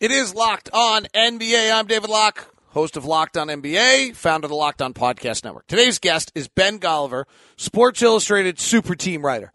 It is Locked On NBA. I'm David Locke, host of Locked On NBA, founder of the Locked On Podcast Network. Today's guest is Ben Golliver, Sports Illustrated super team writer.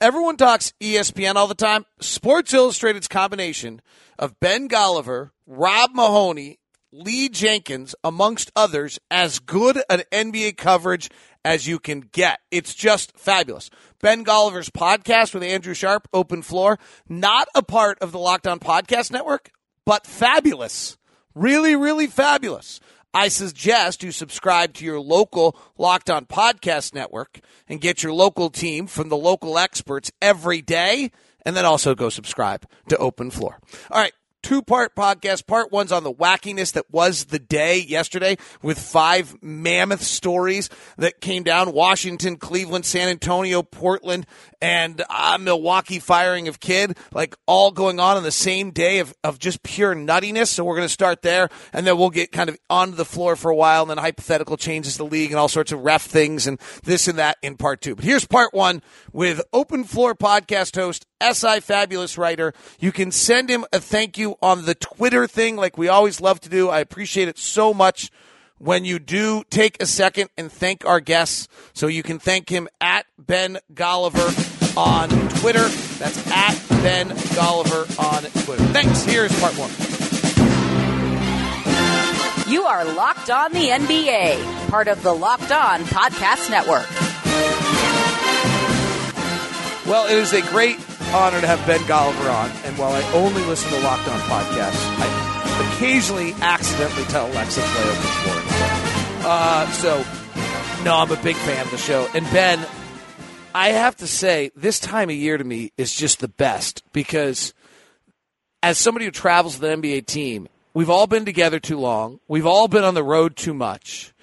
Everyone talks ESPN all the time. Sports Illustrated's combination of Ben Golliver, Rob Mahoney, Lee Jenkins, amongst others, as good an NBA coverage as you can get. It's just fabulous. Ben Golliver's podcast with Andrew Sharp, Open Floor, not a part of the Locked On Podcast Network, but fabulous. Really, really fabulous. I suggest you subscribe to your local Locked On Podcast Network and get your local team from the local experts every day. And then also go subscribe to Open Floor. All right two part podcast. Part one's on the wackiness that was the day yesterday with five mammoth stories that came down Washington, Cleveland, San Antonio, Portland, and uh, Milwaukee firing of Kidd, like all going on on the same day of, of just pure nuttiness. So we're going to start there, and then we'll get kind of onto the floor for a while, and then hypothetical changes the league and all sorts of ref things and this and that in part two. But here's part one with Open Floor podcast host SI Fabulous writer. You can send him a thank you on the Twitter thing, like we always love to do. I appreciate it so much when you do take a second and thank our guests. So you can thank him at Ben Golliver on Twitter. That's at Ben Golliver on Twitter. Thanks. Here's part one. You are Locked On the NBA, part of the Locked On Podcast Network. Well, it is a great honor to have Ben Golliver on. And while I only listen to Locked On podcasts, I occasionally accidentally tell Alexa play open floor. Uh, so, no, I'm a big fan of the show. And Ben, I have to say, this time of year to me is just the best because as somebody who travels with an NBA team, we've all been together too long. We've all been on the road too much.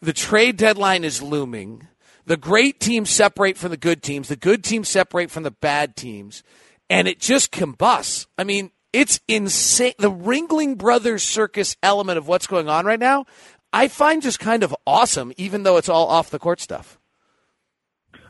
The trade deadline is looming. The great teams separate from the good teams. The good teams separate from the bad teams. And it just combusts. I mean, it's insane. The Ringling Brothers circus element of what's going on right now, I find just kind of awesome, even though it's all off the court stuff.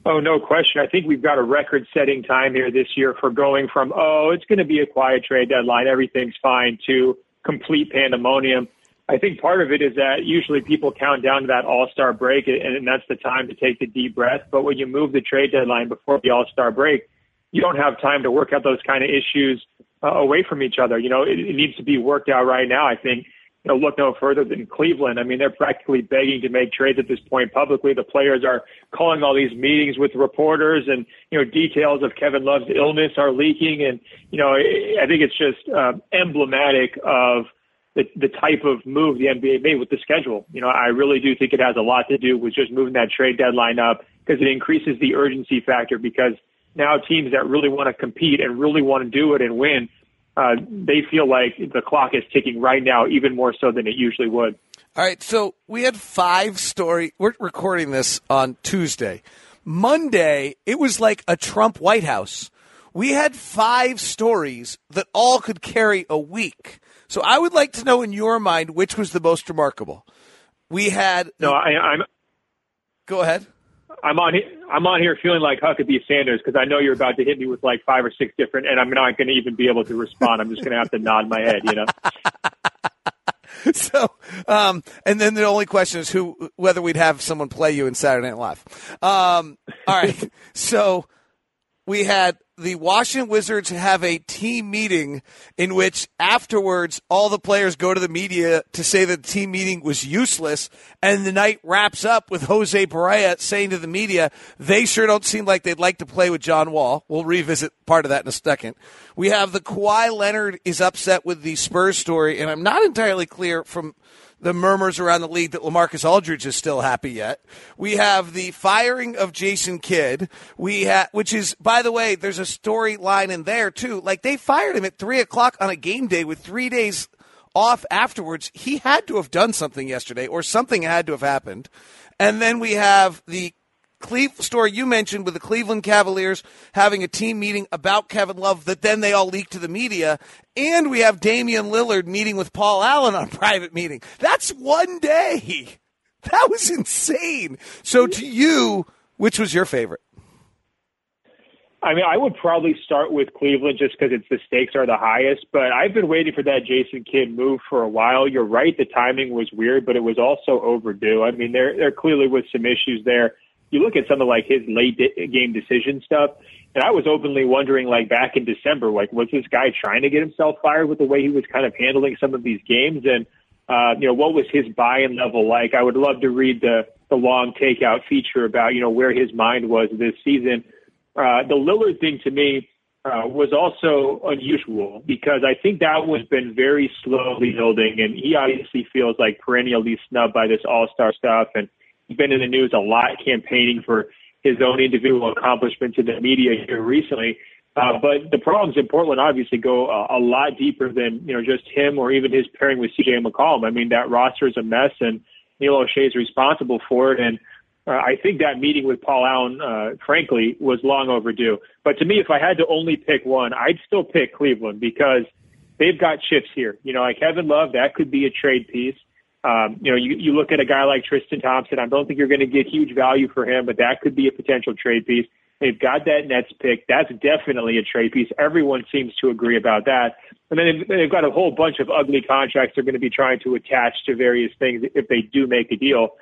Oh, no question. I think we've got a record setting time here this year for going from, oh, it's going to be a quiet trade deadline, everything's fine, to complete pandemonium. I think part of it is that usually people count down to that All Star break, and that's the time to take the deep breath. But when you move the trade deadline before the All Star break, you don't have time to work out those kind of issues uh, away from each other. You know, it, it needs to be worked out right now. I think. You know, look no further than Cleveland. I mean, they're practically begging to make trades at this point publicly. The players are calling all these meetings with reporters, and you know, details of Kevin Love's illness are leaking. And you know, I think it's just uh, emblematic of the, the type of move the NBA made with the schedule. You know, I really do think it has a lot to do with just moving that trade deadline up because it increases the urgency factor because now teams that really want to compete and really want to do it and win, uh, they feel like the clock is ticking right now, even more so than it usually would. All right, so we had five story. We're recording this on Tuesday. Monday, it was like a Trump White House. We had five stories that all could carry a week. So I would like to know in your mind which was the most remarkable. We had no. I, I'm. Go ahead. I'm on. I'm on here feeling like Huckabee Sanders because I know you're about to hit me with like five or six different, and I'm not going to even be able to respond. I'm just going to have to nod my head. You know. so, um, and then the only question is who, whether we'd have someone play you in Saturday Night Live. Um, all right. so we had the Washington Wizards have a team meeting in which afterwards all the players go to the media to say that the team meeting was useless. And the night wraps up with Jose Barea saying to the media, they sure don't seem like they'd like to play with John Wall. We'll revisit part of that in a second. We have the Kawhi Leonard is upset with the Spurs story, and I'm not entirely clear from the murmurs around the league that Lamarcus Aldridge is still happy yet. We have the firing of Jason Kidd. We have, which is, by the way, there's a storyline in there too. Like they fired him at three o'clock on a game day with three days off afterwards. He had to have done something yesterday, or something had to have happened. And then we have the Cleve story you mentioned with the Cleveland Cavaliers having a team meeting about Kevin Love that then they all leaked to the media. And we have Damian Lillard meeting with Paul Allen on a private meeting. That's one day. That was insane. So to you, which was your favorite? I mean, I would probably start with Cleveland just because it's the stakes are the highest. But I've been waiting for that Jason Kidd move for a while. You're right, the timing was weird, but it was also overdue. I mean, there there clearly was some issues there. You look at some of like his late game decision stuff, and I was openly wondering, like back in December, like was this guy trying to get himself fired with the way he was kind of handling some of these games, and uh, you know what was his buy-in level like? I would love to read the the long takeout feature about you know where his mind was this season uh, the Lillard thing to me uh, was also unusual because I think that was been very slowly building, and he obviously feels like perennially snubbed by this All Star stuff, and been in the news a lot campaigning for his own individual accomplishments in the media here recently. Uh, but the problems in Portland obviously go a, a lot deeper than you know just him or even his pairing with CJ McCollum. I mean that roster is a mess, and Neil Olshey is responsible for it, and uh, I think that meeting with Paul Allen, uh, frankly, was long overdue. But to me, if I had to only pick one, I'd still pick Cleveland because they've got chips here. You know, like Kevin Love, that could be a trade piece. Um, you know, you, you look at a guy like Tristan Thompson. I don't think you're going to get huge value for him, but that could be a potential trade piece. They've got that Nets pick. That's definitely a trade piece. Everyone seems to agree about that. And then they've, they've got a whole bunch of ugly contracts they're going to be trying to attach to various things if they do make a deal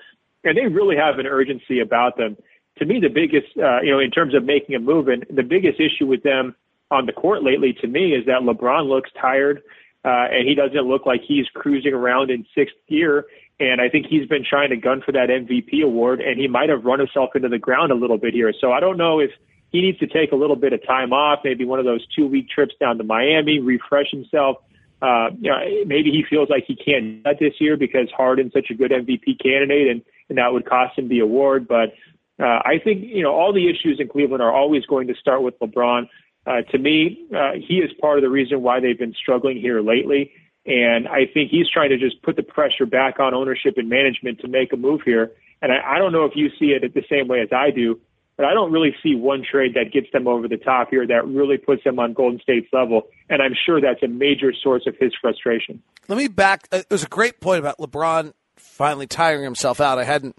and they really have an urgency about them. To me, the biggest, uh, you know, in terms of making a move, and the biggest issue with them on the court lately, to me, is that LeBron looks tired, uh, and he doesn't look like he's cruising around in sixth gear. And I think he's been trying to gun for that MVP award, and he might have run himself into the ground a little bit here. So I don't know if he needs to take a little bit of time off, maybe one of those two week trips down to Miami, refresh himself. Uh, you know, maybe he feels like he can't do that this year because Harden's such a good MVP candidate, and and that would cost him the award. But uh, I think you know all the issues in Cleveland are always going to start with LeBron. Uh, to me, uh, he is part of the reason why they've been struggling here lately. And I think he's trying to just put the pressure back on ownership and management to make a move here. And I, I don't know if you see it the same way as I do, but I don't really see one trade that gets them over the top here that really puts them on Golden State's level. And I'm sure that's a major source of his frustration. Let me back. Uh, it was a great point about LeBron finally tiring himself out. I hadn't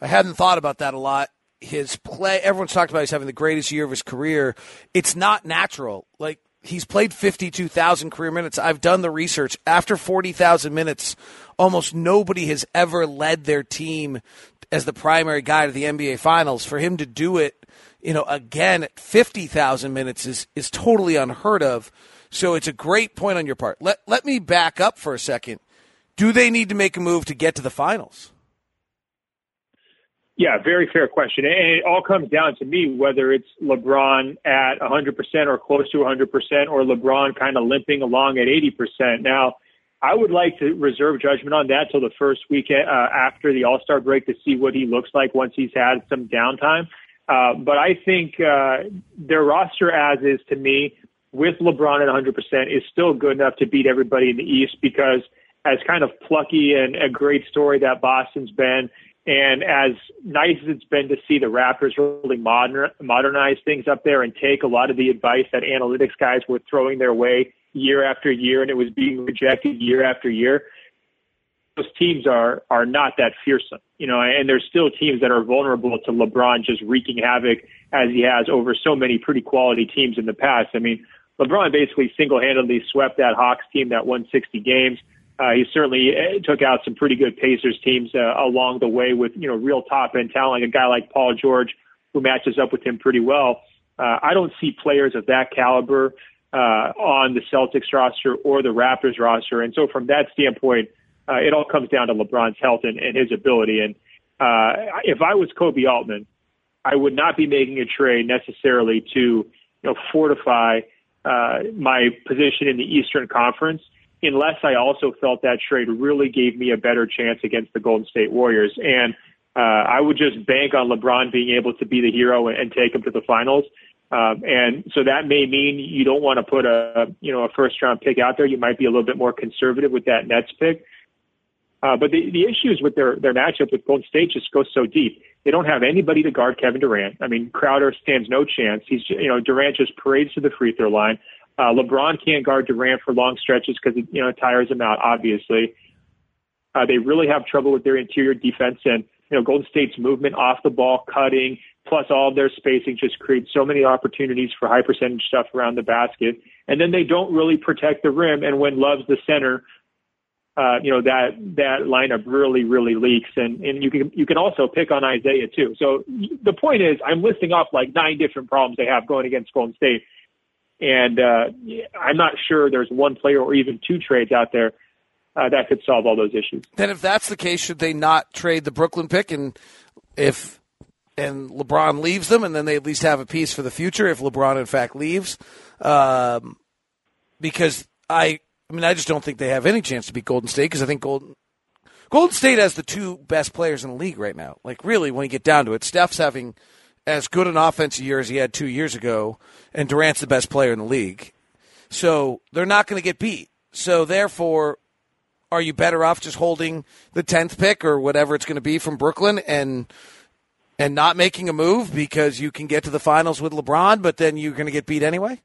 I hadn't thought about that a lot. His play, everyone's talked about he's having the greatest year of his career. It's not natural. Like he's played 52,000 career minutes. I've done the research. After 40,000 minutes, almost nobody has ever led their team as the primary guy to the NBA finals. For him to do it, you know, again at 50,000 minutes is is totally unheard of. So it's a great point on your part. Let let me back up for a second. Do they need to make a move to get to the finals? Yeah, very fair question. And it all comes down to me whether it's LeBron at 100% or close to 100% or LeBron kind of limping along at 80%. Now, I would like to reserve judgment on that till the first week uh, after the All Star break to see what he looks like once he's had some downtime. Uh, but I think uh, their roster as is to me with LeBron at 100% is still good enough to beat everybody in the East because – as kind of plucky and a great story that Boston's been, and as nice as it's been to see the Raptors really modern, modernize things up there and take a lot of the advice that analytics guys were throwing their way year after year, and it was being rejected year after year. Those teams are are not that fearsome, you know, and there's still teams that are vulnerable to LeBron just wreaking havoc as he has over so many pretty quality teams in the past. I mean, LeBron basically single-handedly swept that Hawks team that won 60 games. Uh, he certainly uh, took out some pretty good Pacers teams uh, along the way with you know real top end talent, like a guy like Paul George who matches up with him pretty well. Uh, I don't see players of that caliber uh, on the Celtics roster or the Raptors roster, and so from that standpoint, uh, it all comes down to LeBron's health and, and his ability. And uh, if I was Koby Altman, I would not be making a trade necessarily to you know fortify uh, my position in the Eastern Conference unless I also felt that trade really gave me a better chance against the Golden State Warriors. And uh, I would just bank on LeBron being able to be the hero and, and take them to the finals. Um, and so that may mean you don't want to put a you know a first round pick out there. You might be a little bit more conservative with that Nets pick. Uh, but the, the issues with their, their matchup with Golden State just go so deep. They don't have anybody to guard Kevin Durant. I mean, Crowder stands no chance. He's, you know, Durant just parades to the free throw line. Uh, LeBron can't guard Durant for long stretches because it you know it tires him out. Obviously, uh, they really have trouble with their interior defense, and You know, Golden State's movement off the ball, cutting, plus all of their spacing just creates so many opportunities for high percentage stuff around the basket. And then they don't really protect the rim. And when Love's the center, uh, you know that that lineup really really leaks, and and you can you can also pick on Isaiah too. So the point is, I'm listing off like nine different problems they have going against Golden State, and uh, I'm not sure there's one player or even two trades out there uh, that could solve all those issues. Then, if that's the case, should they not trade the Brooklyn pick, and if and LeBron leaves them, and then they at least have a piece for the future if LeBron in fact leaves, um, because I I mean, I just don't think they have any chance to beat Golden State because I think Golden Golden State has the two best players in the league right now. Like, really, when you get down to it, Steph's having as good an offensive year as he had two years ago, and Durant's the best player in the league. So they're not going to get beat. So therefore, are you better off just holding the tenth pick or whatever it's going to be from Brooklyn and and not making a move because you can get to the finals with LeBron, but then you're going to get beat anyway?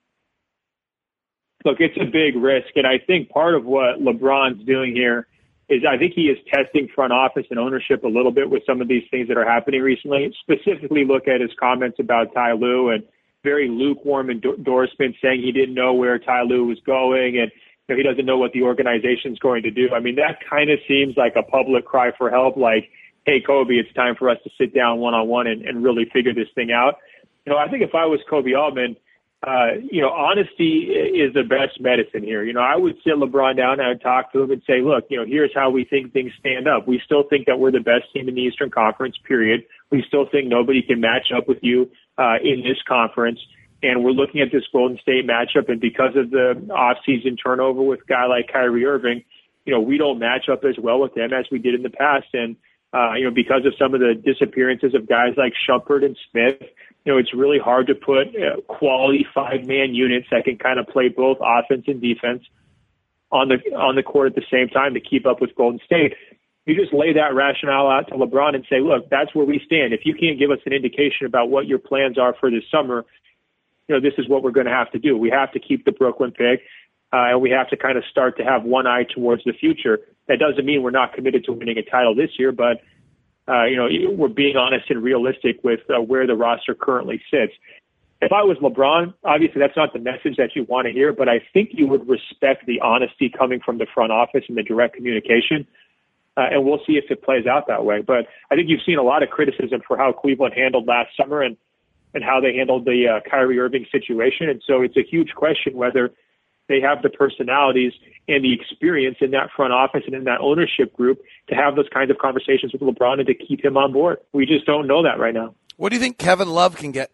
look, it's a big risk. And I think part of what LeBron's doing here is I think he is testing front office and ownership a little bit with some of these things that are happening recently. Specifically, look at his comments about Ty Lue and very lukewarm endorsement saying he didn't know where Ty Lue was going and you know, he doesn't know what the organization's going to do. I mean, that kind of seems like a public cry for help, like, hey, Koby, it's time for us to sit down one on one and really figure this thing out. You know, I think if I was Koby Altman – uh, you know, honesty is the best medicine here. You know, I would sit LeBron down and I'd talk to him and say, look, you know, here's how we think things stand up. We still think that we're the best team in the Eastern Conference, period. We still think nobody can match up with you uh, in this conference. And we're looking at this Golden State matchup, and because of the off-season turnover with a guy like Kyrie Irving, you know, we don't match up as well with them as we did in the past. And uh, you know, because of some of the disappearances of guys like Shumpert and Smith, you know, it's really hard to put uh, quality five man units that can kind of play both offense and defense on the on the court at the same time to keep up with Golden State. You just lay that rationale out to LeBron and say, look, that's where we stand. If you can't give us an indication about what your plans are for this summer, you know, this is what we're going to have to do. We have to keep the Brooklyn pick, uh, and we have to kind of start to have one eye towards the future. That doesn't mean we're not committed to winning a title this year, but uh, you know, we're being honest and realistic with uh, where the roster currently sits. If I was LeBron, obviously that's not the message that you want to hear, but I think you would respect the honesty coming from the front office and the direct communication. Uh, and we'll see if it plays out that way. But I think you've seen a lot of criticism for how Cleveland handled last summer and and how they handled the uh, Kyrie Irving situation. And so it's a huge question whether they have the personalities and the experience in that front office and in that ownership group to have those kinds of conversations with LeBron and to keep him on board. We just don't know that right now. What do you think Kevin Love can get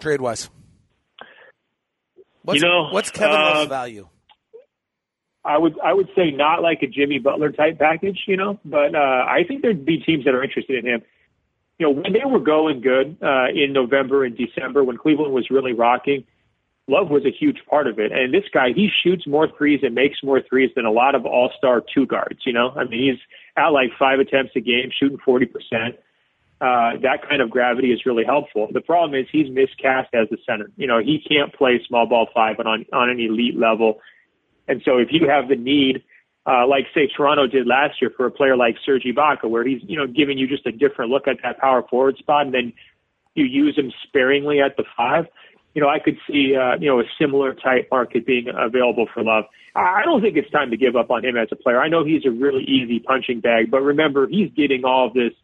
trade wise? You know, what's Kevin uh, Love's value? I would I would say not like a Jimmy Butler type package, you know, but uh, I think there'd be teams that are interested in him. You know, when they were going good uh, in November and December, when Cleveland was really rocking, Love was a huge part of it. And this guy, he shoots more threes and makes more threes than a lot of all star two guards, you know? I mean, he's at like five attempts a game, shooting 40%. Uh, that kind of gravity is really helpful. The problem is he's miscast as a center. You know, he can't play small ball five but on, on an elite level. And so if you have the need, uh, like say Toronto did last year for a player like Serge Ibaka, where he's, you know, giving you just a different look at that power forward spot and then you use him sparingly at the five, you know, I could see, uh, you know, a similar type market being available for Love. I don't think it's time to give up on him as a player. I know he's a really easy punching bag, but remember, he's getting all this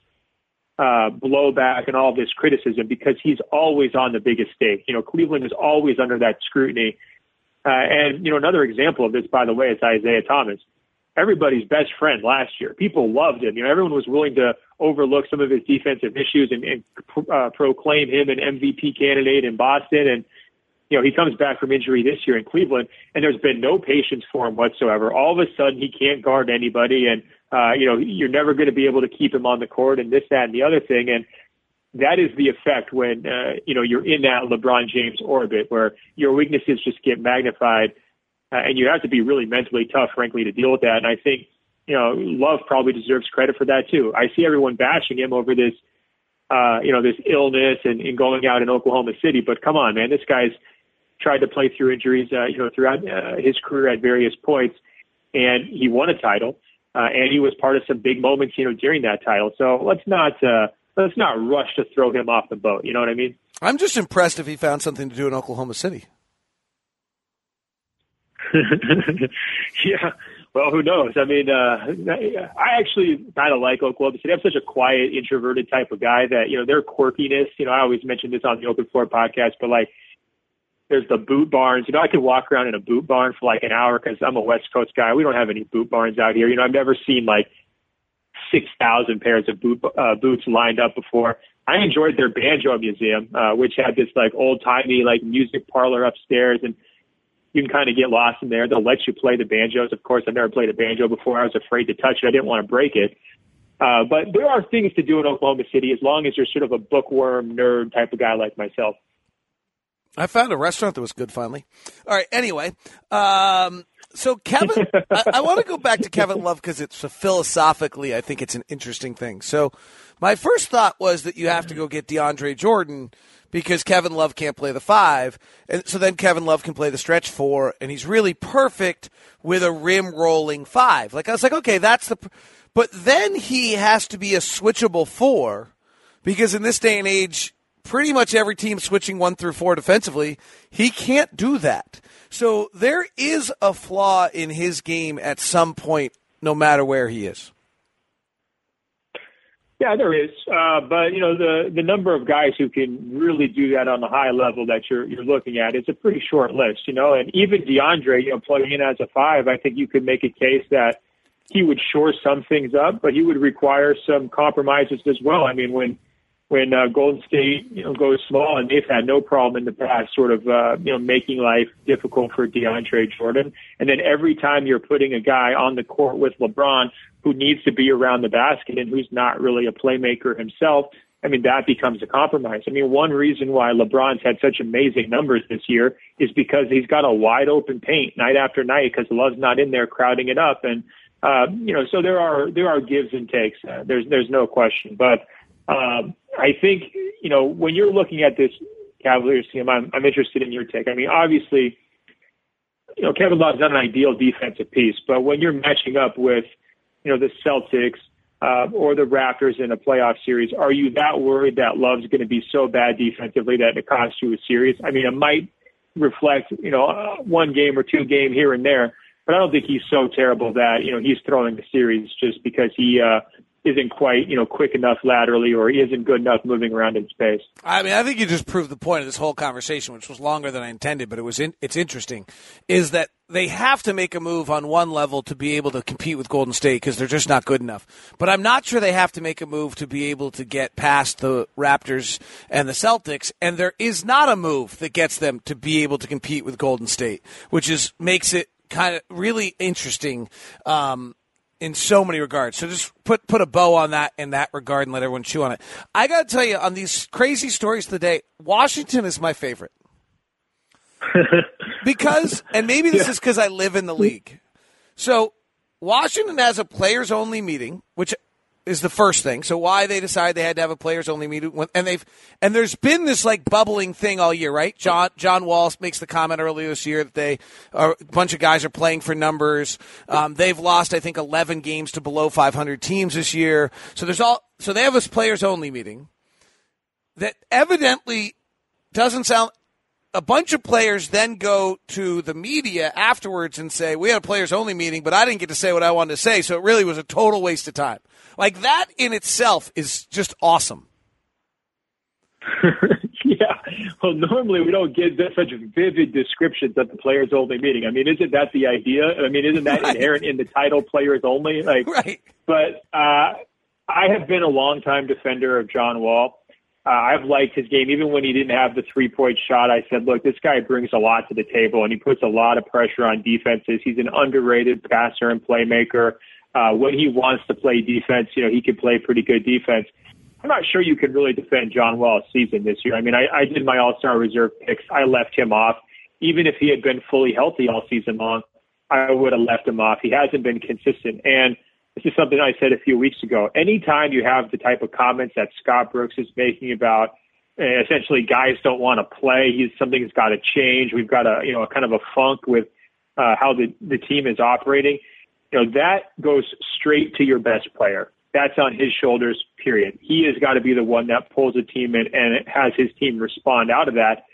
uh, blowback and all this criticism because he's always on the biggest stage. You know, Cleveland is always under that scrutiny. Uh, and, you know, another example of this, by the way, is Isaiah Thomas. Everybody's best friend last year. People loved him. You know, everyone was willing to overlook some of his defensive issues and, and uh, proclaim him an MVP candidate in Boston. And, you know, he comes back from injury this year in Cleveland, and there's been no patience for him whatsoever. All of a sudden, he can't guard anybody, and, uh, you know, you're never going to be able to keep him on the court and this, that, and the other thing. And, that is the effect when uh, you know you're in that LeBron James orbit where your weaknesses just get magnified, uh, and you have to be really mentally tough, frankly, to deal with that. And I think you know, Love probably deserves credit for that too. I see everyone bashing him over this, uh, you know, this illness and, and going out in Oklahoma City. But come on, man, this guy's tried to play through injuries, uh, you know, throughout uh, his career at various points, and he won a title. uh, and he was part of some big moments, you know, during that title. So let's not uh, let's not rush to throw him off the boat. You know what I mean? I'm just impressed if he found something to do in Oklahoma City. yeah. Well, who knows? I mean, uh, I actually kind of like Oklahoma City. I'm such a quiet, introverted type of guy that, you know, their quirkiness, you know, I always mention this on the Open Floor podcast, but like, there's the boot barns. You know, I could walk around in a boot barn for like an hour because I'm a West Coast guy. We don't have any boot barns out here. You know, I've never seen like 6,000 pairs of boot, uh, boots lined up before. I enjoyed their banjo museum, uh, which had this like old timey like music parlor upstairs and you can kind of get lost in there. They'll let you play the banjos. Of course, I've never played a banjo before. I was afraid to touch it. I didn't want to break it. Uh, but there are things to do in Oklahoma City as long as you're sort of a bookworm nerd type of guy like myself. I found a restaurant that was good finally. All right. Anyway, um, so Kevin, I, I want to go back to Kevin Love because it's a philosophically, I think it's an interesting thing. So my first thought was that you have to go get DeAndre Jordan because Kevin Love can't play the five. And so then Kevin Love can play the stretch four, and he's really perfect with a rim rolling five. Like I was like, okay, that's the. But then he has to be a switchable four because in this day and age, pretty much every team switching one through four defensively, he can't do that. So there is a flaw in his game at some point, no matter where he is. Yeah, there is, uh, but you know the the number of guys who can really do that on the high level that you're you're looking at is a pretty short list, you know. And even DeAndre, you know, plugging in as a five, I think you could make a case that he would shore some things up, but he would require some compromises as well. I mean, when when uh, Golden State you know goes small, and they've had no problem in the past, sort of uh, you know making life difficult for DeAndre Jordan. And then every time you're putting a guy on the court with LeBron who needs to be around the basket and who's not really a playmaker himself, I mean that becomes a compromise. I mean one reason why LeBron's had such amazing numbers this year is because he's got a wide open paint night after night because Love's not in there crowding it up and. Uh, you know, so there are there are gives and takes. Uh, there's there's no question, but um, I think, you know, when you're looking at this Cavaliers team, I'm, I'm interested in your take. I mean, obviously, you know, Kevin Love's not an ideal defensive piece, but when you're matching up with, you know, the Celtics uh, or the Raptors in a playoff series, are you that worried that Love's going to be so bad defensively that it costs you a series? I mean, it might reflect, you know, uh, one game or two game here and there, but I don't think he's so terrible that, you know, he's throwing the series just because he, uh, isn't quite you know quick enough laterally or he isn't good enough moving around in space. I mean, I think you just proved the point of this whole conversation, which was longer than I intended, but it was in, it's interesting, is that they have to make a move on one level to be able to compete with Golden State because they're just not good enough. But I'm not sure they have to make a move to be able to get past the Raptors and the Celtics, and there is not a move that gets them to be able to compete with Golden State, which is makes it kind of really interesting. Um, in so many regards. So just put put a bow on that in that regard and let everyone chew on it. I got to tell you, on these crazy stories today, Washington is my favorite because, and maybe this is because I live in the league. So Washington has a players only meeting, which is the first thing. So why they decided they had to have a players only meeting, and they've and there's been this like bubbling thing all year, right? John John Wall makes the comment earlier this year that they are, a bunch of guys are playing for numbers. Um, they've lost, I think, 11 games to below 500 teams this year. So there's all so they have this players only meeting that evidently doesn't sound. A bunch of players then go to the media afterwards and say, "We had a players only meeting, but I didn't get to say what I wanted to say, so it really was a total waste of time." Like that in itself is just awesome. yeah. Well, normally we don't get such vivid descriptions of the players only meeting. I mean, isn't that the idea? I mean, isn't that right. inherent in the title players only? Like, right. But uh, I have been a longtime defender of John Wall. Uh, I've liked his game, even when he didn't have the three point shot. I said, look, this guy brings a lot to the table, and he puts a lot of pressure on defenses. He's an underrated passer and playmaker. Uh, when he wants to play defense, you know, he can play pretty good defense. I'm not sure you can really defend John Wall's season this year. I mean, I, I did my All Star reserve picks. I left him off. Even if he had been fully healthy all season long, I would have left him off. He hasn't been consistent. And this is something I said a few weeks ago. Anytime you have the type of comments that Scott Brooks is making about uh, essentially guys don't want to play, he's something's got to change. We've got a you know a kind of a funk with uh, how the the team is operating you know, that goes straight to your best player. That's on his shoulders, period. He has got to be the one that pulls a team in and has his team respond out of that.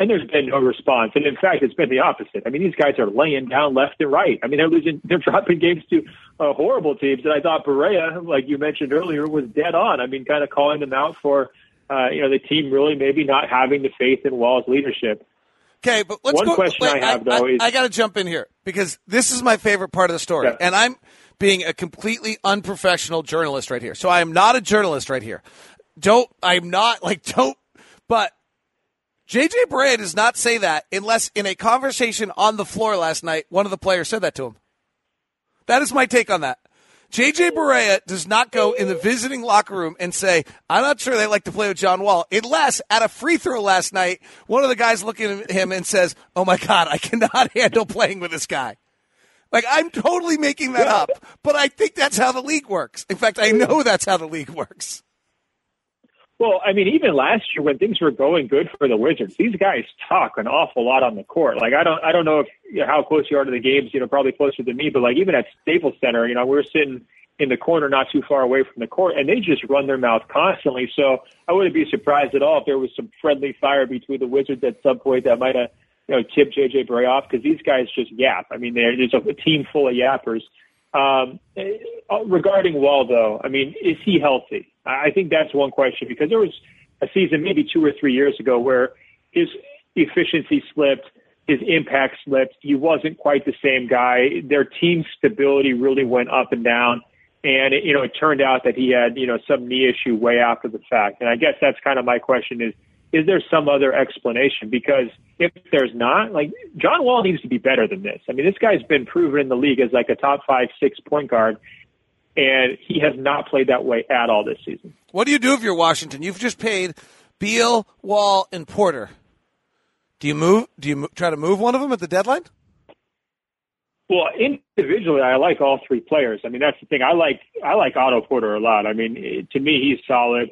And there's been no response. And in fact, it's been the opposite. I mean, these guys are laying down left and right. I mean, they're losing, they're dropping games to uh, horrible teams. And I thought Barea, like you mentioned earlier, was dead on. I mean, kind of calling them out for, uh, you know, the team really maybe not having the faith in Wall's leadership. Okay, but let's One go. question wait, I have, though, I, is- I got to jump in here because this is my favorite part of the story, Yeah. and I'm being a completely unprofessional journalist right here. So I am not a journalist right here. Don't I'm not like don't. But JJ Barea does not say that unless in a conversation on the floor last night, one of the players said that to him. That is my take on that. JJ Barea does not go in the visiting locker room and say, I'm not sure they like to play with John Wall, unless at a free throw last night, one of the guys looking at him and says, Oh my God, I cannot handle playing with this guy. Like, I'm totally making that up, but I think that's how the league works. In fact, I know that's how the league works. Well, I mean, even last year when things were going good for the Wizards, these guys talk an awful lot on the court. Like, I don't, I don't know if you know, how close you are to the games. You know, probably closer than me. But like, even at Staples Center, you know, we were sitting in the corner, not too far away from the court, and they just run their mouth constantly. So I wouldn't be surprised at all if there was some friendly fire between the Wizards at some point that might have, you know, tipped JJ Barea off because these guys just yap. I mean, there's a, a team full of yappers. Um, eh, regarding Wall, though, I mean, is he healthy? I think that's one question because there was a season maybe two or three years ago where his efficiency slipped, his impact slipped. He wasn't quite the same guy. Their team stability really went up and down. And it, you know, it turned out that he had you know some knee issue way after the fact. And I guess that's kind of my question: is is there some other explanation? Because if there's not, like John Wall needs to be better than this. I mean, this guy's been proven in the league as like a top five, six point guard, and he has not played that way at all this season. What do you do if you're Washington? You've just paid Beal, Wall, and Porter. Do you move? Do you try to move one of them at the deadline? Well, individually, I like all three players. I mean, that's the thing. I like I like Otto Porter a lot. I mean, eh, to me, he's solid.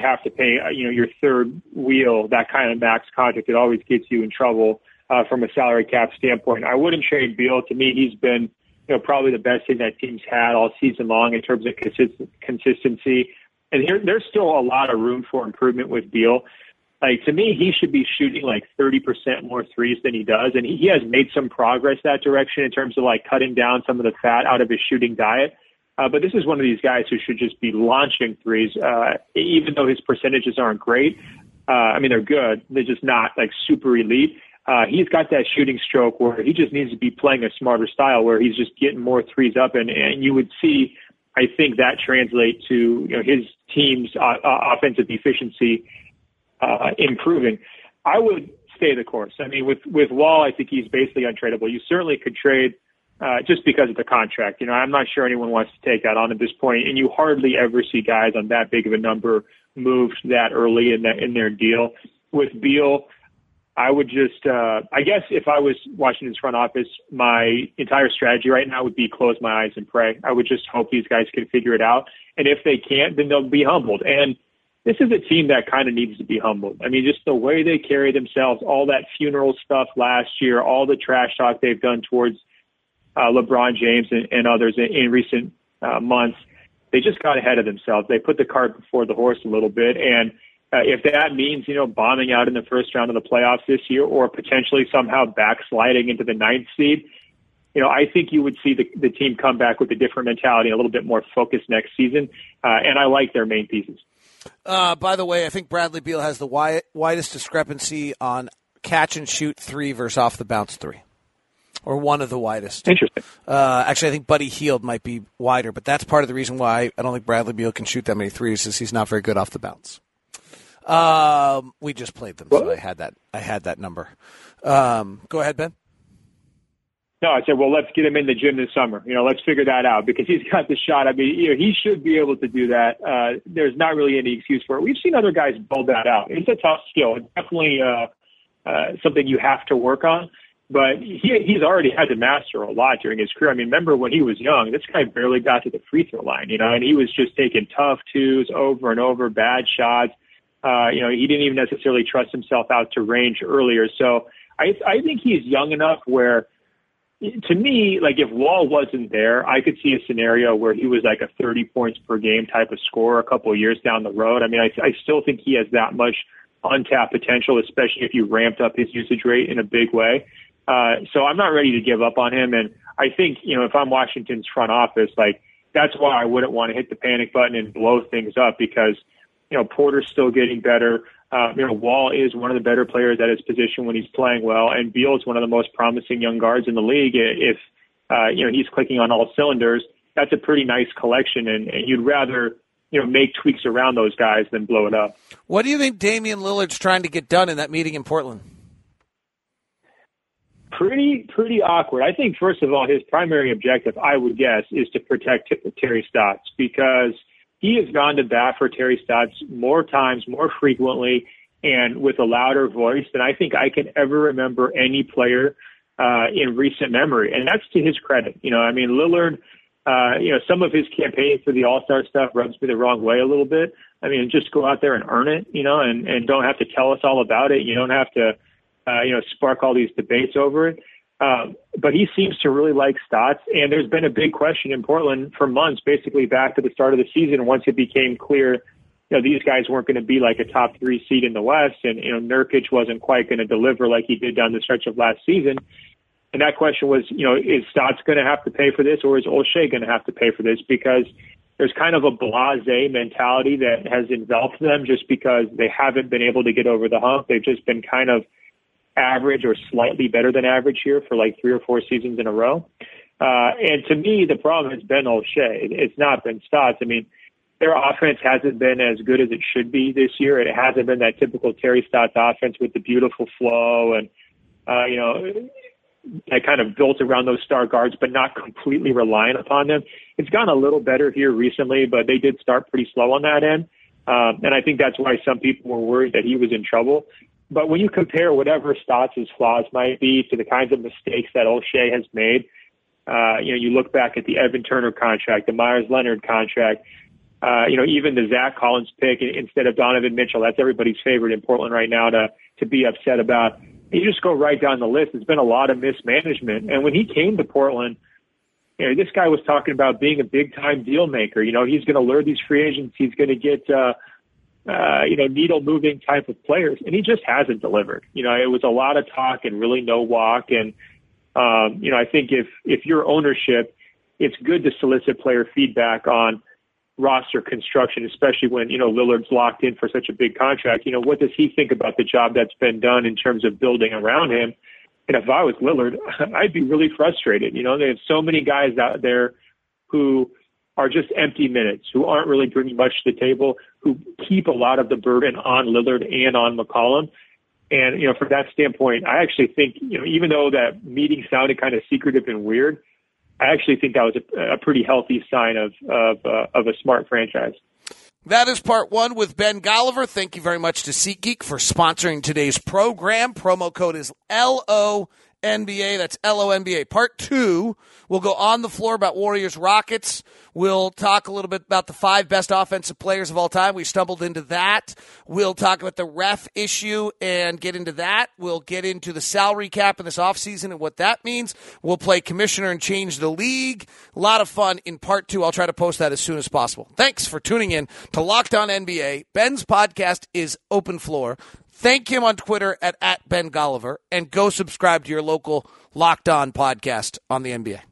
Have to pay, uh, you know, your third wheel that kind of max contract. It always gets you in trouble uh, from a salary cap standpoint. I wouldn't trade Beal. To me, he's been, you know, probably the best thing that team's had all season long in terms of consist- consistency. And here, there's still a lot of room for improvement with Beal like to me, he should be shooting like 30% more threes than he does. And he, he has made some progress that direction in terms of like cutting down some of the fat out of his shooting diet. Uh, but this is one of these guys who should just be launching threes, uh, even though his percentages aren't great. Uh, I mean, they're good. They're just not like super elite. Uh, he's got that shooting stroke where he just needs to be playing a smarter style where he's just getting more threes up. And, and you would see, I think that translate to, you know, his team's uh, uh, offensive efficiency uh, improving. I would stay the course. I mean, with with Wall, I think he's basically untradeable. You certainly could trade uh, just because of the contract. You know, I'm not sure anyone wants to take that on at this point. point, and you hardly ever see guys on that big of a number moved that early in that in their deal. With Beal, I would just, uh, I guess if I was Washington's front office, my entire strategy right now would be close my eyes and pray. I would just hope these guys can figure it out. And if they can't, then they'll be humbled. And this is a team that kind of needs to be humbled. I mean, just the way they carry themselves, all that funeral stuff last year, all the trash talk they've done towards uh, LeBron James and, and others in, in recent uh, months, they just got ahead of themselves. They put the cart before the horse a little bit. And uh, if that means, you know, bombing out in the first round of the playoffs this year or potentially somehow backsliding into the ninth seed, you know, I think you would see the, the team come back with a different mentality, a little bit more focused next season. Uh, and I like their main pieces. Uh, by the way, I think Bradley Beal has the wi- widest discrepancy on catch and shoot three versus off the bounce three, or one of the widest. Interesting. Uh, actually, I think Buddy Hield might be wider, but that's part of the reason why I don't think Bradley Beal can shoot that many threes is he's not very good off the bounce. Um, we just played them, so I had that. I had that number. Um, go ahead, Ben. No, I said, well, let's get him in the gym this summer. You know, let's figure that out because he's got the shot. I mean, you know, he should be able to do that. Uh, there's not really any excuse for it. We've seen other guys build that out. It's a tough skill. It's definitely uh, uh, something you have to work on. But he he's already had to master a lot during his career. I mean, remember when he was young, this guy barely got to the free throw line, you know, and he was just taking tough twos over and over, bad shots. Uh, you know, he didn't even necessarily trust himself out to range earlier. So I I think he's young enough where to me, like if Wall wasn't there, I could see a scenario where he was like a 30 points per game type of scorer a couple of years down the road. I mean, I, I still think he has that much untapped potential, especially if you ramped up his usage rate in a big way. Uh, so I'm not ready to give up on him. And I think, you know, if I'm Washington's front office, like that's why I wouldn't want to hit the panic button and blow things up because, you know, Porter's still getting better. Uh, you know, Wall is one of the better players at his position when he's playing well, and Beal is one of the most promising young guards in the league. If uh, you know he's clicking on all cylinders, that's a pretty nice collection, and, and you'd rather you know make tweaks around those guys than blow it up. What do you think Damian Lillard's trying to get done in that meeting in Portland? Pretty pretty awkward. I think first of all, his primary objective, I would guess, is to protect Terry Stotts because he has gone to bat for Terry Stotts more times, more frequently, and with a louder voice than I think I can ever remember any player uh, in recent memory. And that's to his credit. You know, I mean, Lillard, uh, you know, some of his campaign for the All Star stuff rubs me the wrong way a little bit. I mean, just go out there and earn it, you know, and, and don't have to tell us all about it. You don't have to, uh, you know, spark all these debates over it. Um, but he seems to really like Stotts, and there's been a big question in Portland for months, basically back to the start of the season. Once it became clear, you know, these guys weren't going to be like a top three seed in the West, and you know, Nurkic wasn't quite going to deliver like he did down the stretch of last season. And that question was, you know, is Stotts going to have to pay for this, or is Olshey going to have to pay for this? Because there's kind of a blasé mentality that has enveloped them just because they haven't been able to get over the hump. They've just been kind of average or slightly better than average here for like three or four seasons in a row. Uh, and to me, the problem has been Olshey. It's not been Stotts. I mean, their offense hasn't been as good as it should be this year. It hasn't been that typical Terry Stotts offense with the beautiful flow and, uh, you know, that kind of built around those star guards, but not completely reliant upon them. It's gone a little better here recently, but they did start pretty slow on that end. Um, and I think that's why some people were worried that he was in trouble. But when you compare whatever Stotts' flaws might be to the kinds of mistakes that Olshey has made, uh, you know, you look back at the Evan Turner contract, the Meyers Leonard contract, uh, you know, even the Zach Collins pick instead of Donovan Mitchell. That's everybody's favorite in Portland right now to to be upset about. You just go right down the list. There's been a lot of mismanagement, and when he came to Portland, you know, this guy was talking about being a big time deal maker. You know, he's going to lure these free agents. He's going to get uh, uh, you know, needle moving type of players, and he just hasn't delivered. You know, it was a lot of talk and really no walk. And um, you know, I think if if your ownership, it's good to solicit player feedback on roster construction, especially when you know Lillard's locked in for such a big contract. You know, what does he think about the job that's been done in terms of building around him? And if I was Lillard, I'd be really frustrated. You know, they have so many guys out there who are just empty minutes, who aren't really bringing much to the table, who keep a lot of the burden on Lillard and on McCollum. And, you know, from that standpoint, I actually think, you know, even though that meeting sounded kind of secretive and weird, I actually think that was a, a pretty healthy sign of, of, uh, of a smart franchise. That is part one with Ben Golliver. Thank you very much to SeatGeek for sponsoring today's program. Promo code is LO NBA. That's LONBA. Part two, we'll go on the floor about Warriors Rockets. We'll talk a little bit about the five best offensive players of all time. We stumbled into that. We'll talk about the ref issue and get into that. We'll get into the salary cap in this offseason and what that means. We'll play commissioner and change the league. A lot of fun in part two. I'll try to post that as soon as possible. Thanks for tuning in to Locked On NBA. Ben's podcast is open floor. Thank him on Twitter at, at Ben Golliver and go subscribe to your local Locked On podcast on the NBA.